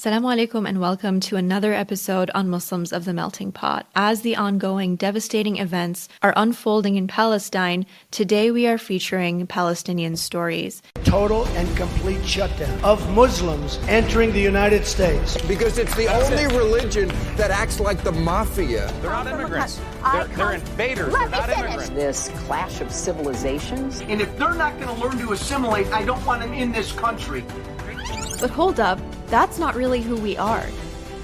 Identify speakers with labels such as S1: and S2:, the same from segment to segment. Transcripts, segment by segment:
S1: Assalamu alaikum and welcome to another episode on Muslims of the Melting Pot. As the ongoing devastating events are unfolding in Palestine, today we are featuring Palestinian stories.
S2: Total and complete shutdown of Muslims entering the United States.
S3: Because it's the
S4: That's
S3: only
S4: it.
S3: religion that acts like the mafia.
S4: They're not immigrants. They're, they're invaders.
S5: Let
S4: They're
S5: me
S4: not
S5: finish.
S4: immigrants.
S6: this clash of civilizations.
S2: And if they're not going to learn to assimilate, I don't want them in this country.
S1: But hold up, that's not really who we are.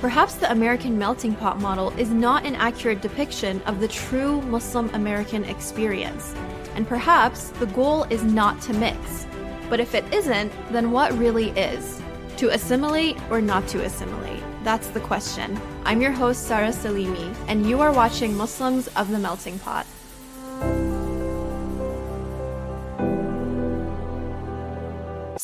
S1: Perhaps the American melting pot model is not an accurate depiction of the true Muslim American experience. And perhaps the goal is not to mix. But if it isn't, then what really is? To assimilate or not to assimilate? That's the question. I'm your host, Sarah Salimi, and you are watching Muslims of the Melting Pot.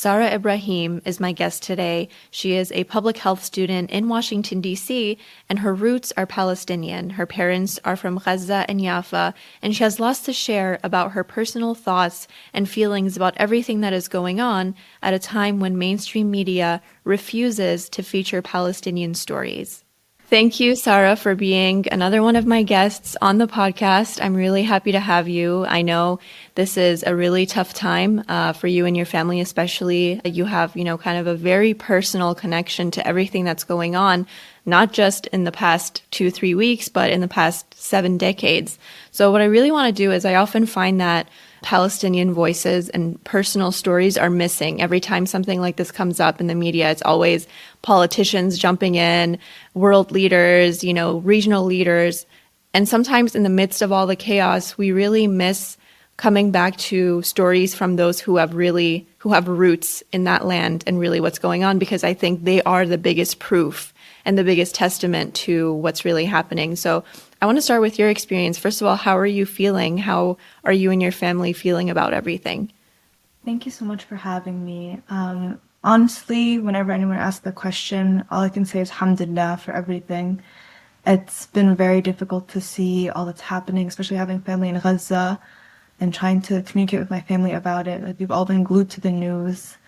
S1: Sarah Ibrahim is my guest today. She is a public health student in Washington, D.C., and her roots are Palestinian. Her parents are from Gaza and Jaffa, and she has lots to share about her personal thoughts and feelings about everything that is going on at a time when mainstream media refuses to feature Palestinian stories. Thank you, Sarah, for being another one of my guests on the podcast. I'm really happy to have you. I know this is a really tough time uh, for you and your family, especially. You have, you know, kind of a very personal connection to everything that's going on, not just in the past two, three weeks, but in the past seven decades. So, what I really want to do is I often find that Palestinian voices and personal stories are missing. Every time something like this comes up in the media, it's always politicians jumping in, world leaders, you know, regional leaders. And sometimes in the midst of all the chaos, we really miss coming back to stories from those who have really who have roots in that land and really what's going on because I think they are the biggest proof and the biggest testament to what's really happening. So I want to start with your experience. First of all, how are you feeling? How are you and your family feeling about everything?
S7: Thank you so much for having me. Um, honestly, whenever anyone asks the question, all I can say is alhamdulillah for everything. It's been very difficult to see all that's happening, especially having family in Gaza and trying to communicate with my family about it. Like, we've all been glued to the news.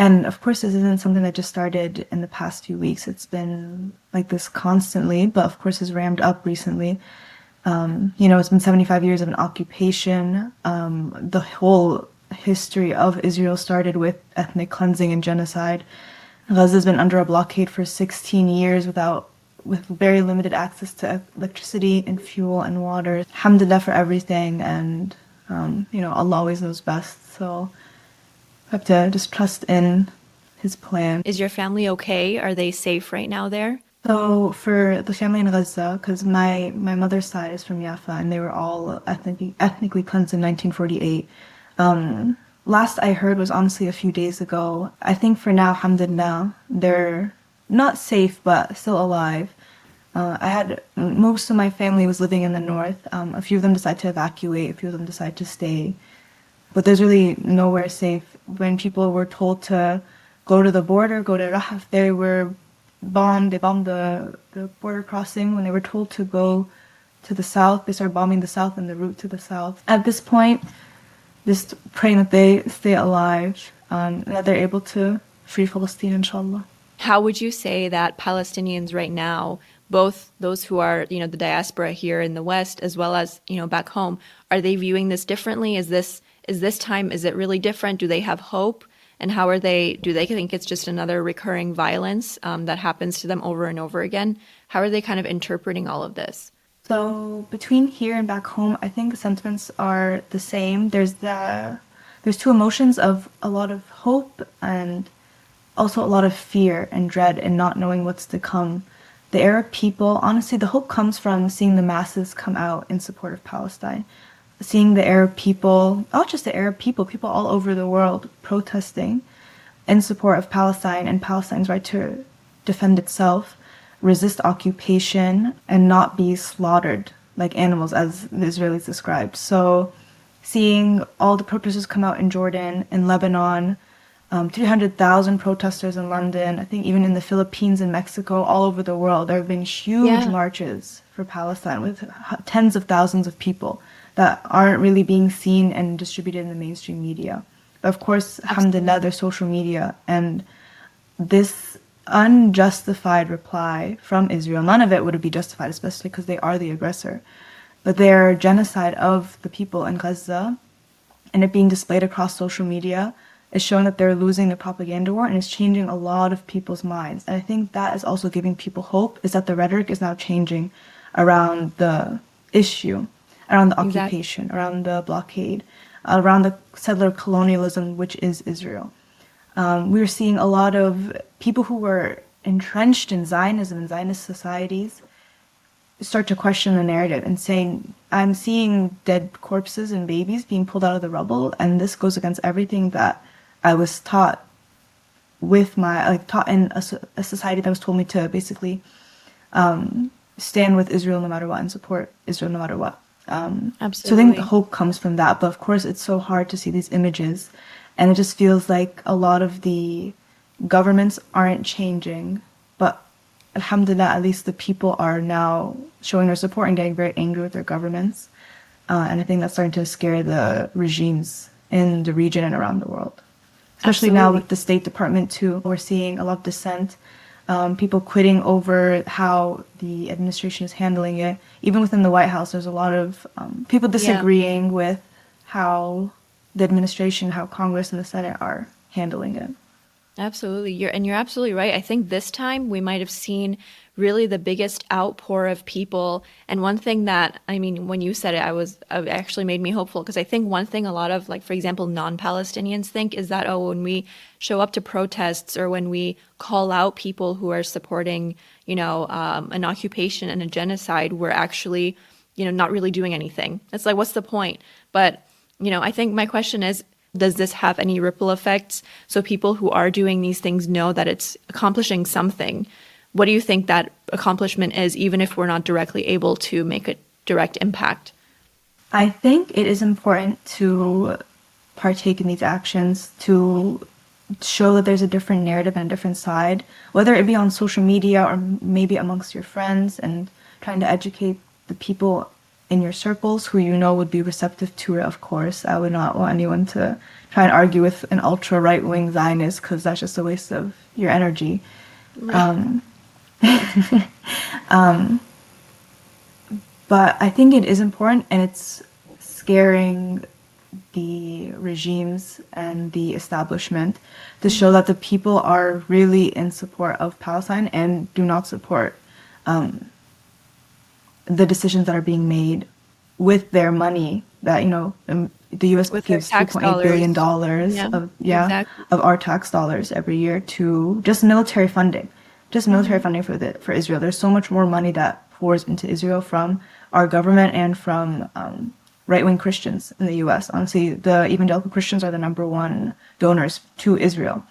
S7: And of course, this isn't something that just started in the past few weeks. It's been like this constantly, but of course, has rammed up recently. Um, you know, it's been 75 years of an occupation. Um, the whole history of Israel started with ethnic cleansing and genocide. Gaza has been under a blockade for 16 years without, with very limited access to electricity and fuel and water. Alhamdulillah for everything, and um, you know, Allah always knows best. So have to just trust in His plan.
S1: Is your family okay? Are they safe right now there?
S7: So for the family in Gaza, because my my mother's side is from Jaffa, and they were all ethnically ethnically cleansed in 1948. Um, last I heard was honestly a few days ago. I think for now, alhamdulillah, they're not safe but still alive. Uh, I had most of my family was living in the north. Um, a few of them decided to evacuate. A few of them decided to stay, but there's really nowhere safe. When people were told to go to the border, go to Rafah, they were bombed. They bombed the, the border crossing. When they were told to go to the south, they started bombing the south and the route to the south. At this point, just praying that they stay alive um, and that they're able to free Palestine, inshallah.
S1: How would you say that Palestinians right now, both those who are, you know, the diaspora here in the West as well as, you know, back home, are they viewing this differently? Is this is this time is it really different? Do they have hope? And how are they do they think it's just another recurring violence um, that happens to them over and over again? How are they kind of interpreting all of this?
S7: So between here and back home, I think the sentiments are the same. There's the there's two emotions of a lot of hope and also a lot of fear and dread and not knowing what's to come. The Arab people, honestly, the hope comes from seeing the masses come out in support of Palestine. Seeing the Arab people, not just the Arab people, people all over the world protesting in support of Palestine and Palestine's right to defend itself, resist occupation, and not be slaughtered like animals, as the Israelis described. So, seeing all the protesters come out in Jordan, in Lebanon, um, 300,000 protesters in London, I think even in the Philippines and Mexico, all over the world, there have been huge
S1: Yeah.
S7: marches for Palestine with h- tens of thousands of people that aren't really being seen and distributed in the mainstream media. But of course, alhamdulillah, there's social media, and this unjustified reply from Israel. None of it would be justified, especially because they are the aggressor. But their genocide of the people in Gaza and it being displayed across social media is showing that they're losing the propaganda war and it's changing a lot of people's minds. And I think that is also giving people hope is that the rhetoric is now changing around the issue, around the
S1: Exactly.
S7: occupation, around the blockade, around the settler colonialism, which is Israel. Um, we were seeing a lot of people who were entrenched in Zionism and Zionist societies start to question the narrative and saying, I'm seeing dead corpses and babies being pulled out of the rubble, and this goes against everything that I was taught with my, like, taught in a, a society that was told me to basically um, stand with Israel no matter what and support Israel no matter what. Um, So I
S1: Absolutely.
S7: think hope comes from that, but of course it's so hard to see these images, and it just feels like a lot of the governments aren't changing, but alhamdulillah, at least the people are now showing their support and getting very angry with their governments. Uh, and I think that's starting to scare the regimes in the region and around the world. Especially now with the State Department, too. We're seeing a lot of dissent, um, people quitting over how the administration is handling it. Even within the White House, there's a lot of um, people disagreeing with how the administration, how Congress and the Senate are handling it.
S1: Absolutely. You're and you're absolutely right. I think this time we might have seen really the biggest outpour of people. And one thing that I mean, when you said it, I was it actually made me hopeful because I think one thing a lot of like for example non-Palestinians think is that oh when we show up to protests or when we call out people who are supporting, you know, um, an occupation and a genocide, we're actually, you know, not really doing anything. It's like what's the point? But, you know, I think my question is does this have any ripple effects so people who are doing these things know that it's accomplishing something what do you think that accomplishment is even if we're not directly able to make a direct impact
S7: I think it is important to partake in these actions to show that there's a different narrative and a different side, whether it be on social media or maybe amongst your friends and trying to educate the people in your circles who you know would be receptive to it, of course. I would not want anyone to try and argue with an ultra right wing Zionist because that's just a waste of your energy. Um, um, but I think it is important and it's scaring the regimes and the establishment to show that the people are really in support of Palestine and do not support um, the decisions that are being made with their money that you know um, the U.S.
S1: With
S7: gives
S1: tax
S7: 2.8 billion
S1: dollars.
S7: dollars
S1: Yeah,
S7: of yeah
S1: exactly.
S7: of our tax dollars every year to just military funding, just military
S1: Mm-hmm.
S7: funding for the for Israel. There's so much more money that pours into Israel from our government and from um, right wing Christians in the U.S. Honestly, the evangelical Christians are the number one donors to Israel.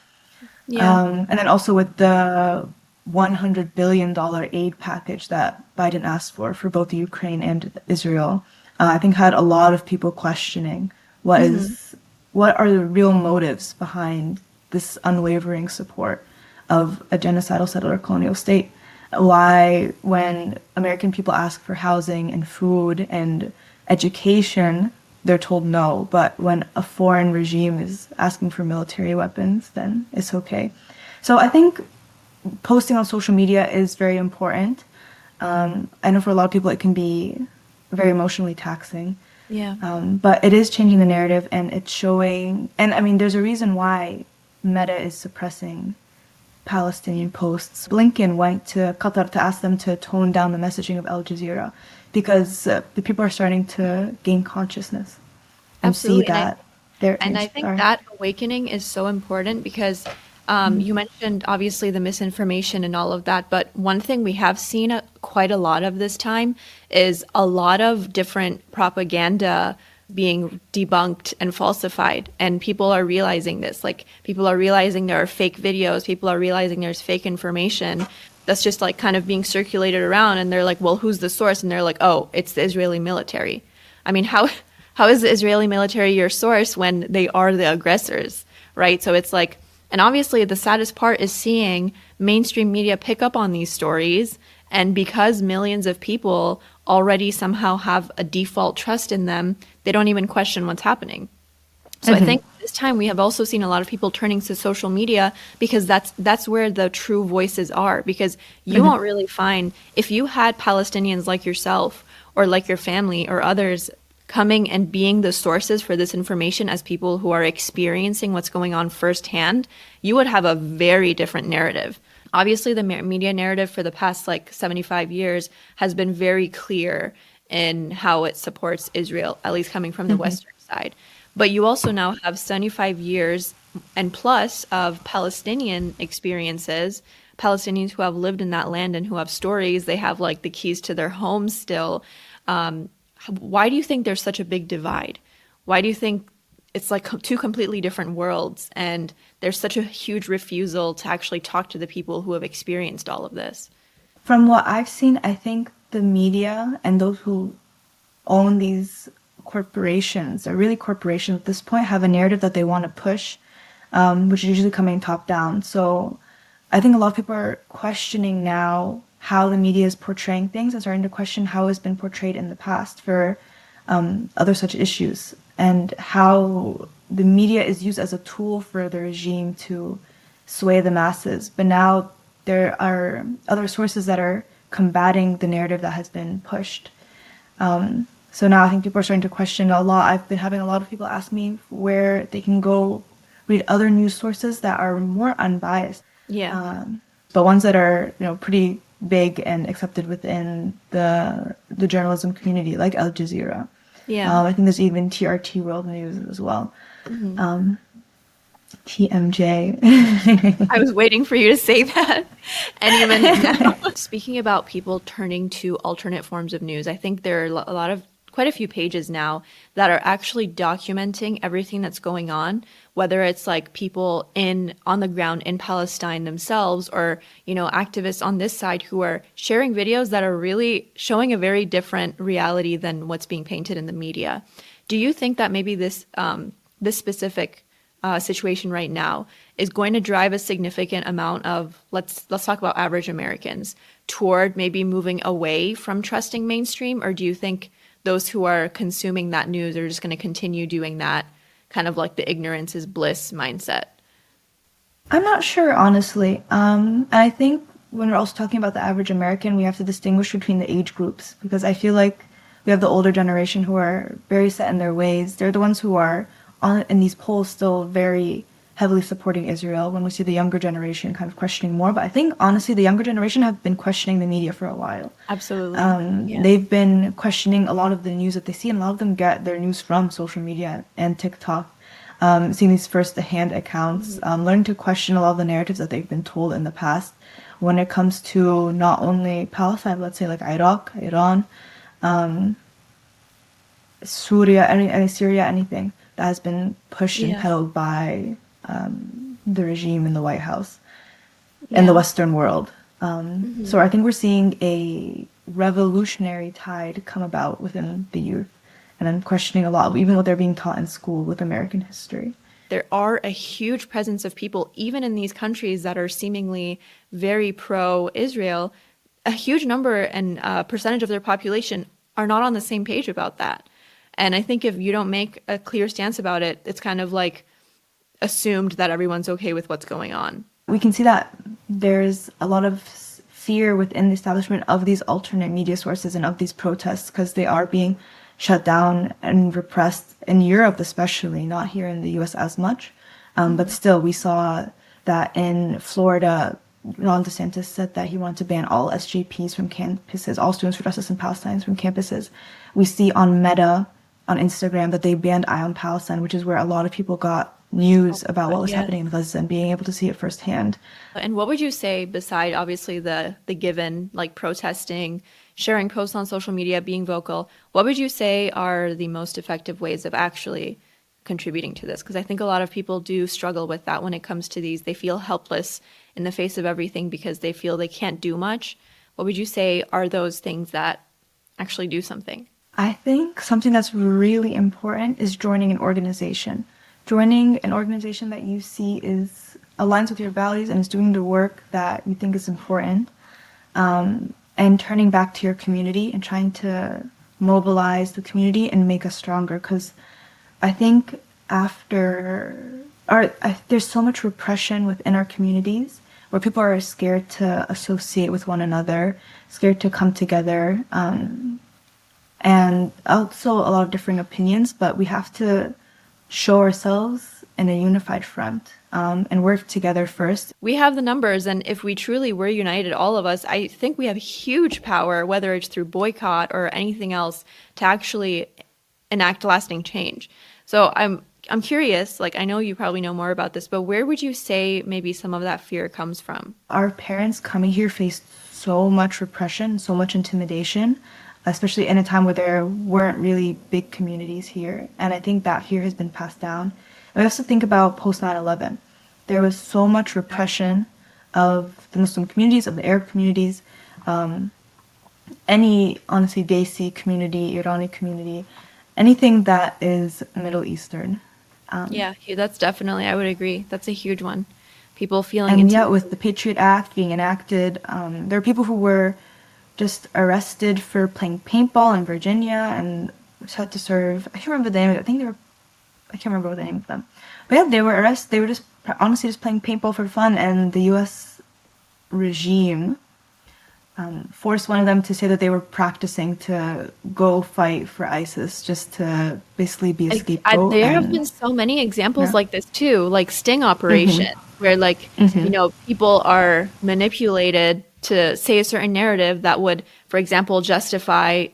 S7: Um, and then also with the 100 billion dollar aid package that Biden asked for for both Ukraine and Israel, uh, I think had a lot of people questioning what is what are the real motives behind this unwavering support of a genocidal settler colonial state. Why, when American people ask for housing and food and education, they're told no. But when a foreign regime is asking for military weapons, then it's okay. So I think posting on social media is very important. Um, I know for a lot of people it can be very emotionally taxing.
S1: yeah
S7: Um, but it is changing the narrative and it's showing, and I mean, there's a reason why Meta is suppressing Palestinian posts. Blinken went to Qatar to ask them to tone down the messaging of Al Jazeera because uh, the people are starting to gain consciousness and
S1: Absolutely,
S7: see
S1: and I-
S7: that
S1: and I think
S7: are-
S1: that awakening is so important because um, you mentioned obviously the misinformation and all of that, but one thing we have seen a, quite a lot of this time is a lot of different propaganda being debunked and falsified, and people are realizing this. Like people are realizing there are fake videos, people are realizing there's fake information that's just like kind of being circulated around, and they're like, "Well, who's the source?" And they're like, "Oh, it's the Israeli military." I mean, how how is the Israeli military your source when they are the aggressors, right? So it's like, and obviously the saddest part is seeing mainstream media pick up on these stories, and because millions of people already somehow have a default trust in them, they don't even question what's happening. So I mm-hmm. think this time we have also seen a lot of people turning to social media because that's that's where the true voices are because you mm-hmm. won't really find if you had Palestinians like yourself or like your family or others coming and being the sources for this information as people who are experiencing what's going on firsthand, you would have a very different narrative. Obviously, the media narrative for the past like 75 years has been very clear in how it supports Israel, at least coming from the Western side. But you also now have 75 years and plus of Palestinian experiences, Palestinians who have lived in that land and who have stories. They have like the keys to their homes still. Um, why do you think there's such a big divide? Why do you think it's like two completely different worlds and there's such a huge refusal to actually talk to the people who have experienced all of this?
S7: From what I've seen, I think the media and those who own these corporations, are really corporations at this point, have a narrative that they want to push, um, which is usually coming top down. So I think a lot of people are questioning now how the media is portraying things and starting to question how it's been portrayed in the past for um, other such issues and how the media is used as a tool for the regime to sway the masses. But now there are other sources that are combating the narrative that has been pushed. Um, so now I think people are starting to question a lot. I've been having a lot of people ask me where they can go read other news sources that are more unbiased.
S1: Yeah.
S7: Um, but ones that are, you know, pretty big and accepted within the the journalism community, like Al Jazeera.
S1: Yeah.
S7: Um, I think there's even TRT World News as well.
S1: Mm-hmm.
S7: Um, TMJ.
S1: I was waiting for you to say that. And even now, speaking about people turning to alternate forms of news, I think there are a lot of quite a few pages now that are actually documenting everything that's going on whether it's like people in on the ground in Palestine themselves or you know activists on this side who are sharing videos that are really showing a very different reality than what's being painted in the media. Do you think that maybe this um, this specific uh, situation right now is going to drive a significant amount of let's let's talk about average Americans toward maybe moving away from trusting mainstream, or do you think those who are consuming that news are just going to continue doing that? kind of like the ignorance is bliss mindset?
S7: I'm not sure, honestly. Um, and I think when we're also talking about the average American, we have to distinguish between the age groups because I feel like we have the older generation who are very set in their ways. They're the ones who are on in these polls still very heavily supporting Israel when we see the younger generation kind of questioning more. But I think honestly, the younger generation have been questioning the media for a while.
S1: Absolutely.
S7: Um,
S1: yeah.
S7: They've been questioning a lot of the news that they see, and a lot of them get their news from social media and TikTok. Um, seeing these first-hand accounts,
S1: Mm-hmm.
S7: um, learning to question a lot of the narratives that they've been told in the past when it comes to not only Palestine, let's say like Iraq, Iran, um, Syria, any, any Syria, anything that has been pushed and
S1: Yeah.
S7: peddled by um, the regime in the White House and the Western world. Um, So I think we're seeing a revolutionary tide come about within the youth, and I'm questioning a lot even what they're being taught in school with American history.
S1: there are a huge presence of people, even in these countries that are seemingly very pro Israel, a huge number and uh, percentage of their population are not on the same page about that. And I think if you don't make a clear stance about it, it's kind of like assumed that everyone's okay with what's going on.
S7: We can see that there's a lot of fear within the establishment of these alternate media sources and of these protests because they are being shut down and repressed in Europe, especially not here in the U.S. as much. Um, but still, we saw that in Florida, Ron DeSantis said that he wanted to ban all SJPs from campuses, all students for justice in Palestine from campuses. We see on Meta on Instagram that they banned Eye on Palestine, which is where a lot of people got news oh, about what was
S1: yeah.
S7: happening in Gaza and being able to see it firsthand.
S1: And what would you say beside obviously the the given like protesting, sharing posts on social media, being vocal, what would you say are the most effective ways of actually contributing to this? Because I think a lot of people do struggle with that when it comes to these. They feel helpless in the face of everything because they feel they can't do much. What would you say are those things that actually do something?
S7: I think something that's really important is joining an organization. Joining an organization that you see is aligns with your values and is doing the work that you think is important. Um, and turning back to your community and trying to mobilize the community and make us stronger. Because I think after our, uh, there's so much repression within our communities where people are scared to associate with one another, scared to come together, um, and also a lot of differing opinions. But we have to show ourselves in a unified front um, and work together first.
S1: We have the numbers, and if we truly were united, all of us, I think we have huge power, whether it's through boycott or anything else, to actually enact lasting change. So I'm I'm curious, like I know you probably know more about this, but where would you say maybe some of that fear comes from?
S7: Our parents coming here faced so much repression, so much intimidation, especially in a time where there weren't really big communities here. And I think that fear has been passed down. And we have to think about post 9 11. There was so much repression of the Muslim communities, of the Arab communities, um, any, honestly, Desi community, Irani community, anything that is Middle Eastern.
S1: Um, yeah, that's definitely, I would agree. That's a huge one. People feeling.
S7: And yet, with the Patriot Act being enacted, um, there are people who were just arrested for playing paintball in Virginia and had to serve. I can't remember the name. I think they were. I can't remember the name of them. But yeah, they were arrested. They were just honestly just playing paintball for fun, and the U.S. regime um, forced one of them to say that they were practicing to go fight for ISIS just to basically be a scapegoat.
S1: I, there and, have been so many examples yeah. like this too, like sting operation, mm-hmm. where like mm-hmm. you know people are manipulated to say a certain narrative that would, for example, justify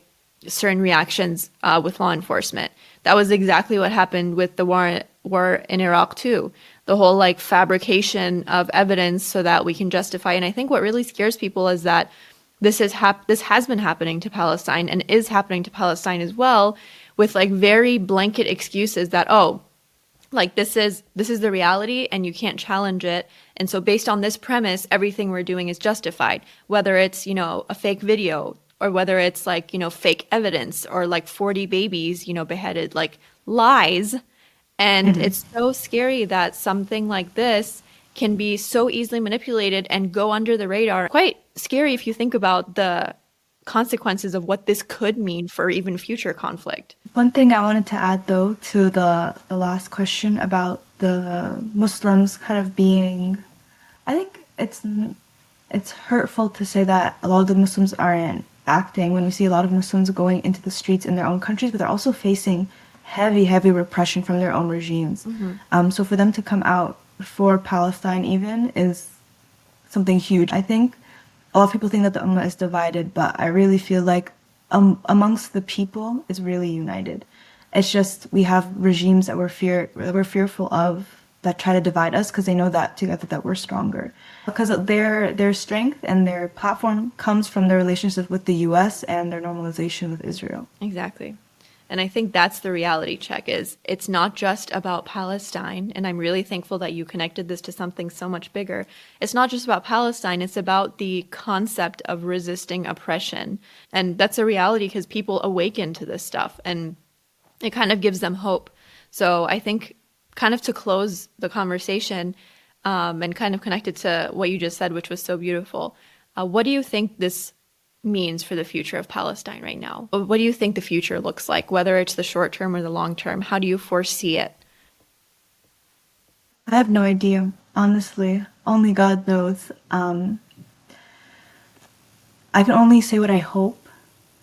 S1: certain reactions uh, with law enforcement. That was exactly what happened with the war war in Iraq too. The whole like fabrication of evidence so that we can justify. And I think what really scares people is that this is hap- this has been happening to Palestine and is happening to Palestine as well with like very blanket excuses that oh like this is this is the reality and you can't challenge it and so based on this premise everything we're doing is justified whether it's you know a fake video or whether it's like you know fake evidence or like 40 babies you know beheaded like lies and mm-hmm. it's so scary that something like this can be so easily manipulated and go under the radar. Quite scary if you think about the consequences of what this could mean for even future conflict.
S7: One thing I wanted to add though to the, the last question about the Muslims kind of being I think it's it's hurtful to say that a lot of the Muslims aren't acting when we see a lot of Muslims going into the streets in their own countries, but they're also facing heavy, heavy repression from their own regimes. Mm-hmm. Um, so for them to come out for Palestine even is something huge. I think a lot of people think that the Ummah is divided, but I really feel like um, amongst the people is really united. It's just we have regimes that we're fear that we're fearful of that try to divide us because they know that together that we're stronger. Because their their strength and their platform comes from their relationship with the U.S. and their normalization with Israel.
S1: Exactly. And I think that's the reality check is it's not just about Palestine and I'm really thankful that you connected this to something so much bigger. It's not just about Palestine, it's about the concept of resisting oppression. And that's a reality because people awaken to this stuff and it kind of gives them hope. So I think kind of to close the conversation um, and kind of connected to what you just said, which was so beautiful. Uh, what do you think this means for the future of Palestine right now. What do you think the future looks like, whether it's the short term or the long term? How do you foresee it?
S7: I have no idea, honestly. Only God knows. Um, I can only say what I hope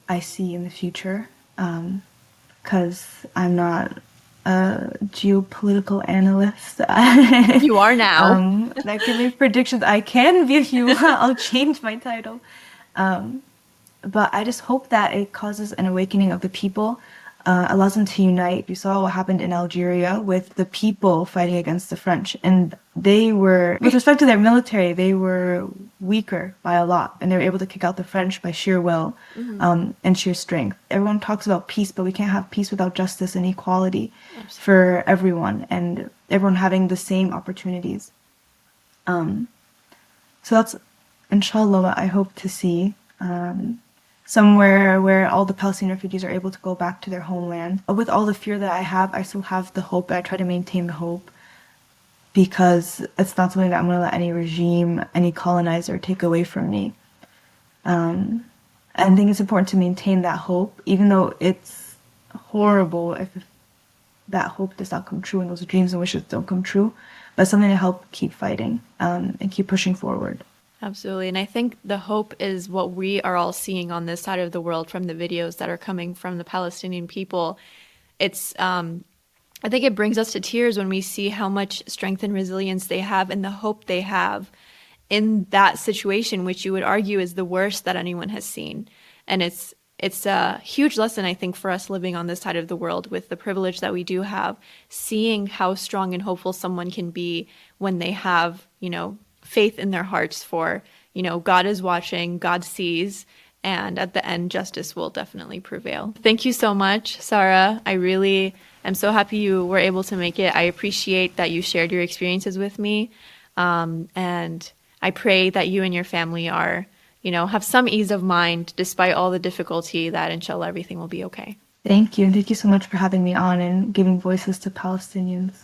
S7: I see in the future, because um, I'm not a geopolitical analyst.
S1: you are now. um,
S7: I can make predictions. I can if you. I'll change my title. Um, but I just hope that it causes an awakening of the people, uh, allows them to unite. You saw what happened in Algeria with the people fighting against the French, and they were, with respect to their military, they were weaker by a lot, and they were able to kick out the French by sheer will mm-hmm. um, and sheer strength. Everyone talks about peace, but we can't have peace without justice and equality Absolutely. for everyone, and everyone having the same opportunities. Um, so that's, inshallah, what I hope to see. Um, somewhere where all the Palestinian refugees are able to go back to their homeland. With all the fear that I have, I still have the hope. I try to maintain the hope because it's not something that I'm going to let any regime, any colonizer take away from me. Um, I think it's important to maintain that hope, even though it's horrible if that hope does not come true and those dreams and wishes don't come true, but something to help keep fighting um, and keep pushing forward.
S1: Absolutely. And I think the hope is what we are all seeing on this side of the world from the videos that are coming from the Palestinian people. It's, um, I think it brings us to tears when we see how much strength and resilience they have and the hope they have in that situation, which you would argue is the worst that anyone has seen. And it's, it's a huge lesson, I think, for us living on this side of the world with the privilege that we do have, seeing how strong and hopeful someone can be when they have, you know, faith in their hearts for, you know, God is watching, God sees, and at the end, justice will definitely prevail. Thank you so much, Sarah. I really am so happy you were able to make it. I appreciate that you shared your experiences with me. Um, and I pray that you and your family are, you know, have some ease of mind despite all the difficulty, that inshallah everything will be okay.
S7: Thank you. Thank you so much for having me on and giving voices to Palestinians.